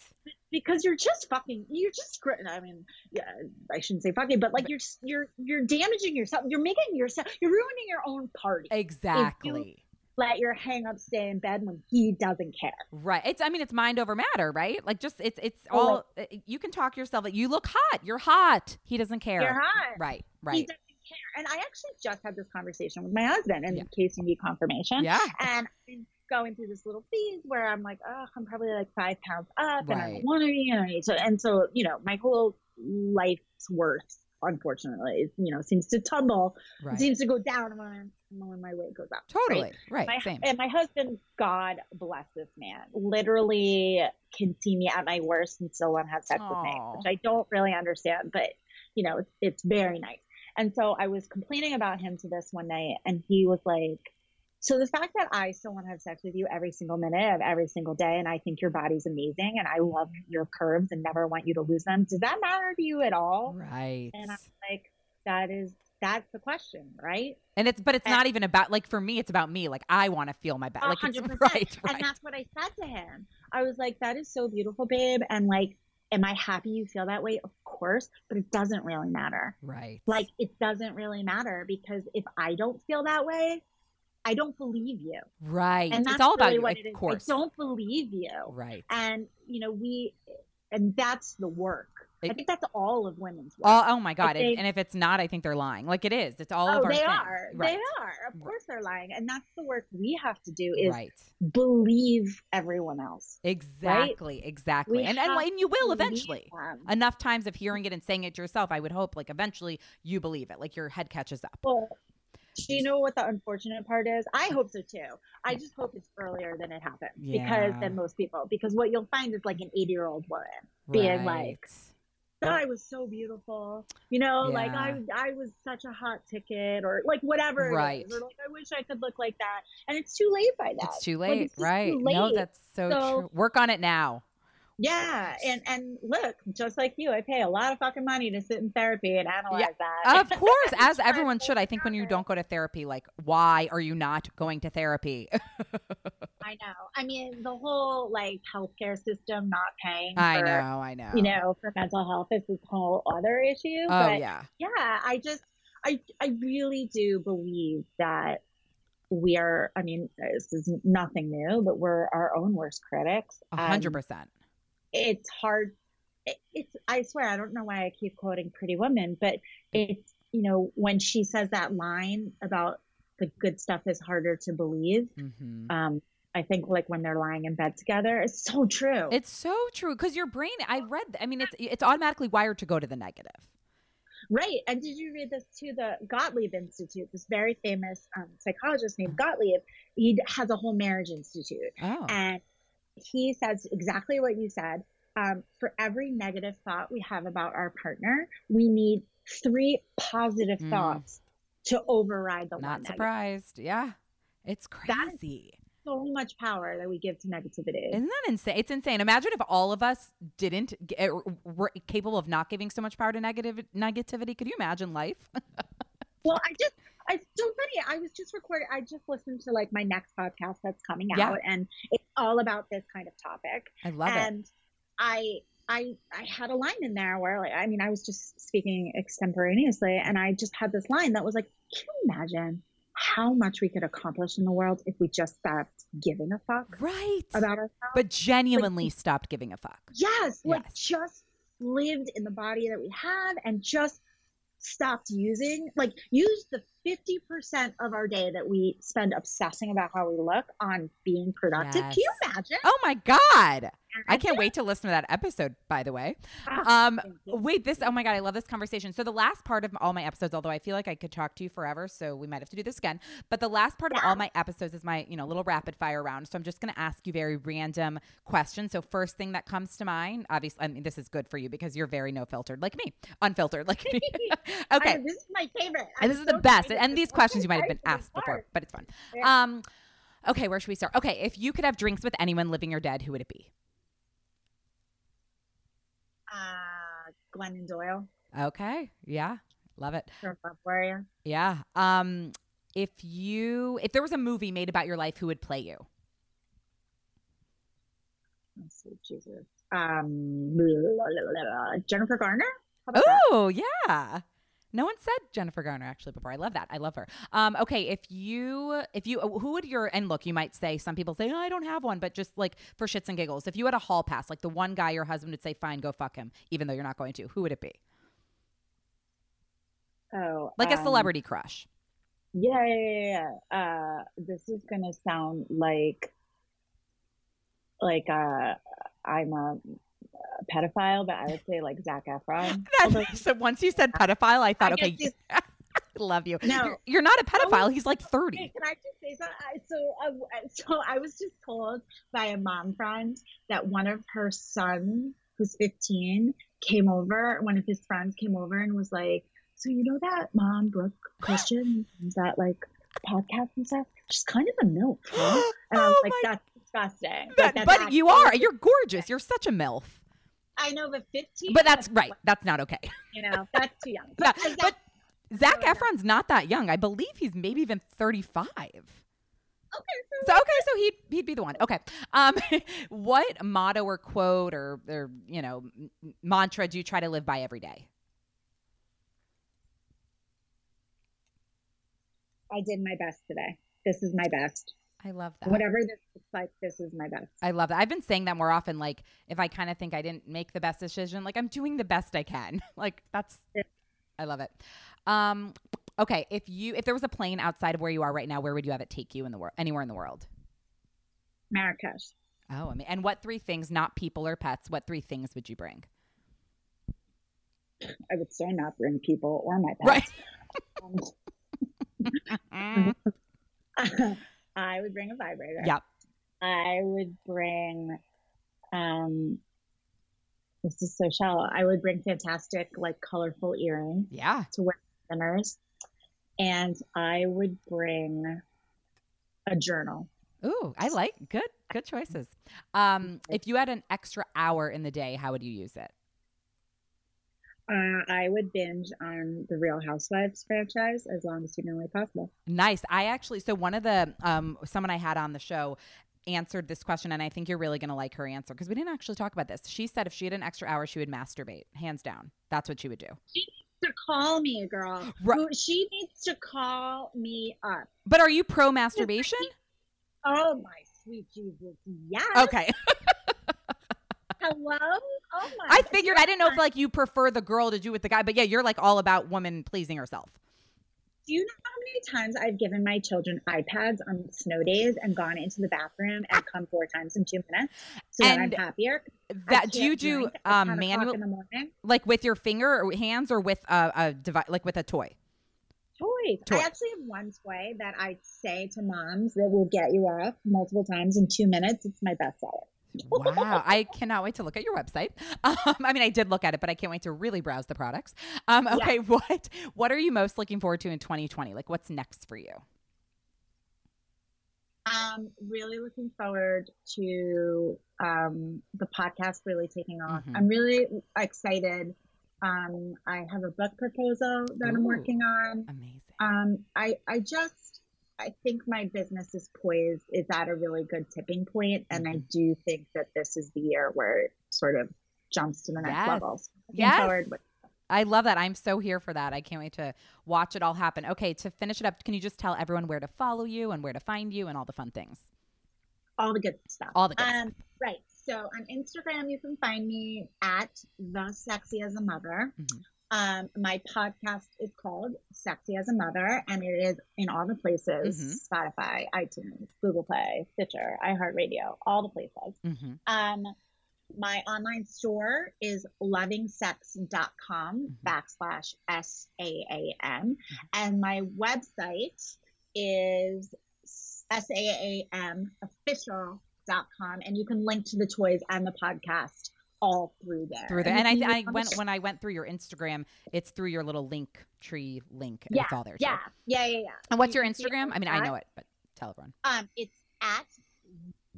because you're just fucking. You're just. I mean, yeah, I shouldn't say fucking, but like you're you're you're damaging yourself. You're making yourself. You're ruining your own party. Exactly. Let your hang up stay in bed when he doesn't care. Right. It's I mean it's mind over matter, right? Like just it's it's Oh, all uh, you can talk yourself like you look hot. You're hot. He doesn't care. You're hot. Right. He Right. doesn't care. And I actually just had this conversation with my husband in Yeah. case you need confirmation. Yeah. And I'm going through this little phase where I'm like, oh, I'm probably like five pounds up and I Right. don't want to be. And, I need to, and so, you know, my whole life's worth, unfortunately, is, you know, seems to tumble, Right. seems to go down when, when my weight goes up. Totally. right? Right. My, Same. And my husband, God bless this man, literally can see me at my worst and still want to have sex with me, which I don't really understand, but you know, it's, it's very nice. And so I was complaining about him to this one night, and he was like, So the fact that I still want to have sex with you every single minute of every single day, and I think your body's amazing, and I love your curves and never want you to lose them, does that matter to you at all? Right. And I'm like, That is, that's the question, right? And it's but it's And- not even about like for me it's about me. Like I want to feel my best. Like hundred percent. right. Right. And that's what I said to him. I was like, that is so beautiful, babe. And like, am I happy you feel that way? Of course, but it doesn't really matter. right. Like, it doesn't really matter because if I don't feel that way, I don't believe you. right. And that's it's all about really you, what of it is. course. I don't believe you. Right. And, you know, we, and that's the work. I think that's all of women's work. Oh, oh my god! they- and, and if it's not, I think they're lying. Like it is. It's all oh, of our they are. Right. They are. Of course they're lying. And that's the work we have to do is right. believe everyone else. Exactly. Exactly. We and, and and you will eventually. them. Enough times of hearing it and saying it yourself, I would hope like eventually you believe it. Like your head catches up. Well, you know what the unfortunate part is? I hope so too. I just hope it's earlier than it happens because than most people. Because what you'll find is like an 80 year old woman being like, Right. I was so beautiful. You know, like I I was such a hot ticket or like whatever. Right. Or like I wish I could look like that. And it's too late by that. It's too Like, late, it's right? too No, that's so, So- true. Work on it now. Yeah. And and look, just like you, I pay a lot of fucking money to sit in therapy and analyze that. Of course, as everyone should. I think when you don't go to therapy, like, why are you not going to therapy? I know. I mean, the whole like healthcare system not paying I know, I know. you know, for mental health is this whole other issue. Oh but yeah, yeah, I just, I, I really do believe that we are. I mean, this is nothing new, but we're our own worst critics. a hundred percent. It's hard. It's. I swear, I don't know why I keep quoting Pretty Woman, but it's you know when she says that line about the good stuff is harder to believe. hmm Um, I think like when they're lying in bed together, it's so true. It's so true because your brain. I read. I mean, it's it's automatically wired to go to the negative. Right. And did you read this to The Gottlieb Institute, this very famous um, psychologist named Gottlieb, he has a whole marriage institute. Oh, And he says exactly what you said. Um, for every negative thought we have about our partner, we need three positive Mm. thoughts to override the one not negative. surprised. Yeah, it's crazy. So much power that we give to negativity. Isn't that insane? It's insane. Imagine if all of us didn't get, were capable of not giving so much power to negative negativity. Could you imagine life? Well, I just, it's so funny. I was just recording, I just listened to like my next podcast that's coming Yeah. out, and it's all about this kind of topic. I love it. and I, I, I had a line in there where, like, I mean, I was just speaking extemporaneously, and I just had this line that was like, "Can you imagine how much we could accomplish in the world if we just stopped giving a fuck Right. about ourselves?" But genuinely stopped giving a fuck. Yes, like Yes. just lived in the body that we have and just stopped using, like, use the 50% of our day that we spend obsessing about how we look on being productive. Can you imagine? Oh my God. I can't wait to listen to that episode, by the way. Ah, Um, wait, this, oh my God, I love this conversation. So, the last part of all my episodes, although I feel like I could talk to you forever, so we might have to do this again. But the last part of all my episodes is my, you know, little rapid fire round. So, I'm just going to ask you very random questions. So, first thing that comes to mind, obviously, I mean, this is good for you because you're very no filtered like me, unfiltered like me. okay. I- this is my favorite. And I'm this is the best. And these questions you might have been asked before, but it's fun. Yeah. Um, okay, where should we start? Okay, if you could have drinks with anyone living or dead, who would it be? Uh, Glennon Doyle. Okay. Yeah. Love it. Her Love Warrior. Yeah. Um, if you if there was a movie made about your life, who would play you? Let's see, Jesus. Um. Jennifer Garner. How about that? Oh, yeah. No one said Jennifer Garner actually before. I love that. I love her. Um, okay, if you if you who would your and look, you might say some people say, oh, I don't have one, but just like for shits and giggles, if you had a hall pass, like the one guy your husband would say, fine, go fuck him, even though you're not going to, who would it be? Oh, Like a um, celebrity crush. Yeah, yeah, yeah. yeah. Uh, this is gonna sound like like uh, I'm a, a pedophile, but I would say like Zac Efron. Although- so once you said pedophile, I thought, I okay, I love you. No. You're, you're not a pedophile. Oh, He's like 30. Wait, can I just say something? So, uh, so I was just told by a mom friend that one of her sons, who's 15, came over. One of his friends came over and was like, "So you know that mom, Brooke Christian, is that like podcast and stuff? She's kind of a milf." Huh? And I was Oh like, my- "That's disgusting." Like, But, that's but you are. You're gorgeous. You're such a MILF. I know, but 15. But that's right. That's not okay. You know, that's too young. Yeah, But, but Zac. Efron's not that young. I believe he's maybe even 35. okay, so So okay, so he'd he'd be the one. Okay. Um what motto or quote or or you know mantra do you try to live by every day? I did my best today. This is my best. I love that. Whatever this looks like, this is my best. I love that. I've been saying that more often like if I kind of think I didn't make the best decision, like I'm doing the best I can. like that's Yeah. I love it. Um okay, if you if there was a plane outside of where you are right now, where would you have it take you in the world anywhere in the world? Marrakesh. Oh, I mean, and what three things, not people or pets, what three things would you bring? I would so not bring people or my pets. Mm, Um, I would bring a vibrator. Yep. I would bring. Um, this is so shallow. I would bring fantastic, like colorful earrings Yeah. to wear dinners, and I would bring a journal. Ooh, I like good good choices. Um, if you had an extra hour in the day, how would you use it? Uh, I would binge on the Real Housewives franchise as long as humanly possible. Nice. I actually so one of the um someone I had on the show answered this question and I think you're really going to like her answer because we didn't actually talk about this. She said if she had an extra hour she would masturbate, hands down. That's what she would do. She needs to call me, a girl. Right. She needs to call me up. But are you pro masturbation? Oh my sweet Jesus! Yes. Okay. Hello. Oh my. I figured I didn't know if like you prefer the girl to do with the guy, but yeah, you're like all about woman pleasing herself. Do you know how many times I've given my children iPads on snow days and gone into the bathroom and come four times in two minutes so that I'm happier? That do you do um manual in the morning? like with your finger or hands or with a, a device like with a toy? Toys. Toys. I actually have one toy that I say to moms that will get you off multiple times in two minutes. It's my bestseller. Wow, I cannot wait to look at your website. Um, I mean, I did look at it, but I can't wait to really browse the products. Um, okay, what what are you most looking forward to in 2020? Like, what's next for you? Um, really looking forward to um, the podcast really taking off. Mhm. I'm really excited. Um, I have a book proposal that I'm working on. Amazing. Um, I I just I think my business is poised is at a really good tipping point, and I Mhm. do think that this is the year where it sort of jumps to the next Yes. level. So Yes. with- I love that. I'm so here for that. I can't wait to watch it all happen. Okay, to finish it up, can you just tell everyone where to follow you and where to find you and all the fun things? all the good stuff. All the good um, Right. So on Instagram, you can find me at the sexy as a mother. Mhm. Um, my podcast is called Sexy as a Mother, and it is in all the places: Mhm. Spotify, iTunes, Google Play, Stitcher, iHeartRadio, all the places. Mm-hmm. Um, my online store is lovingsex.com Mhm. backslash S A A M. And my website is S-A-A-M official.com. And you can link to the toys and the podcast all through there. Through there, and I, I went when I went through your Instagram. It's through your little link tree link. and Yeah, it's all there. too. Yeah, yeah, yeah, yeah. And what's You your Instagram? I mean, I know it, but tell everyone. Um, it's at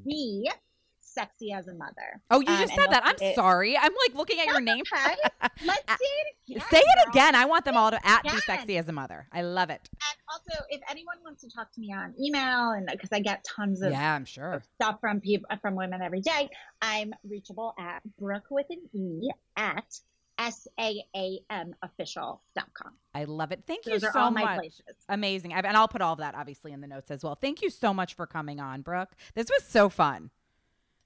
the sexy as a mother. Oh, you Um, just and said that. I'm it- sorry. I'm like looking at your name. okay. Let's say it again. Say it again. I want them all to at be sexy as a mother. I love it. And also, if anyone wants to talk to me on email, and because I get tons of Yeah, I'm sure. stuff from people from women every day, I'm reachable at Brooke with an E at saamofficial.com. I love it. Thank Those you are so all my much. places. Amazing. And I'll put all of that obviously in the notes as well. Thank you so much for coming on, Brooke. This was so fun.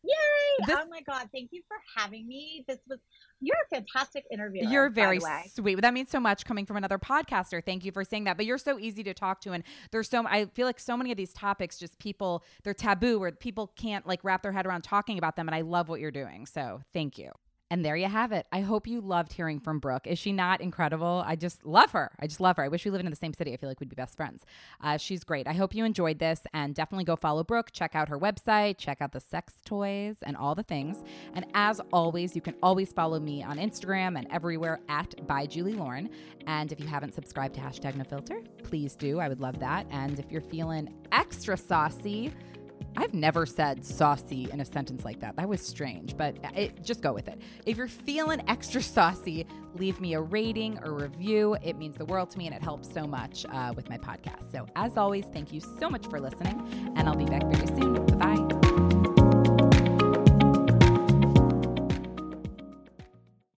Yay! This- oh my god, thank you for having me. This was you're a fantastic interviewer. You're very sweet. That means so much coming from another podcaster. Thank you for saying that. But you're so easy to talk to, and there's so I feel like so many of these topics just people they're taboo or people can't like wrap their head around talking about them. And I love what you're doing. So thank you. And there you have it. I hope you loved hearing from Brooke. Is she not incredible? I just love her. I just love her. I wish we lived in the same city. I feel like we'd be best friends. Uh, she's great. I hope you enjoyed this and definitely go follow Brooke. Check out her website, check out the sex toys and all the things. And as always, you can always follow me on Instagram and everywhere at by Julie Lauren. And if you haven't subscribed to hashtag no filter, please do. I would love that. And if you're feeling extra saucy, I've never said saucy in a sentence like that. That was strange, but it, just go with it. If you're feeling extra saucy, leave me a rating or review. It means the world to me and it helps so much uh, with my podcast. So, as always, thank you so much for listening, and I'll be back very soon. Bye.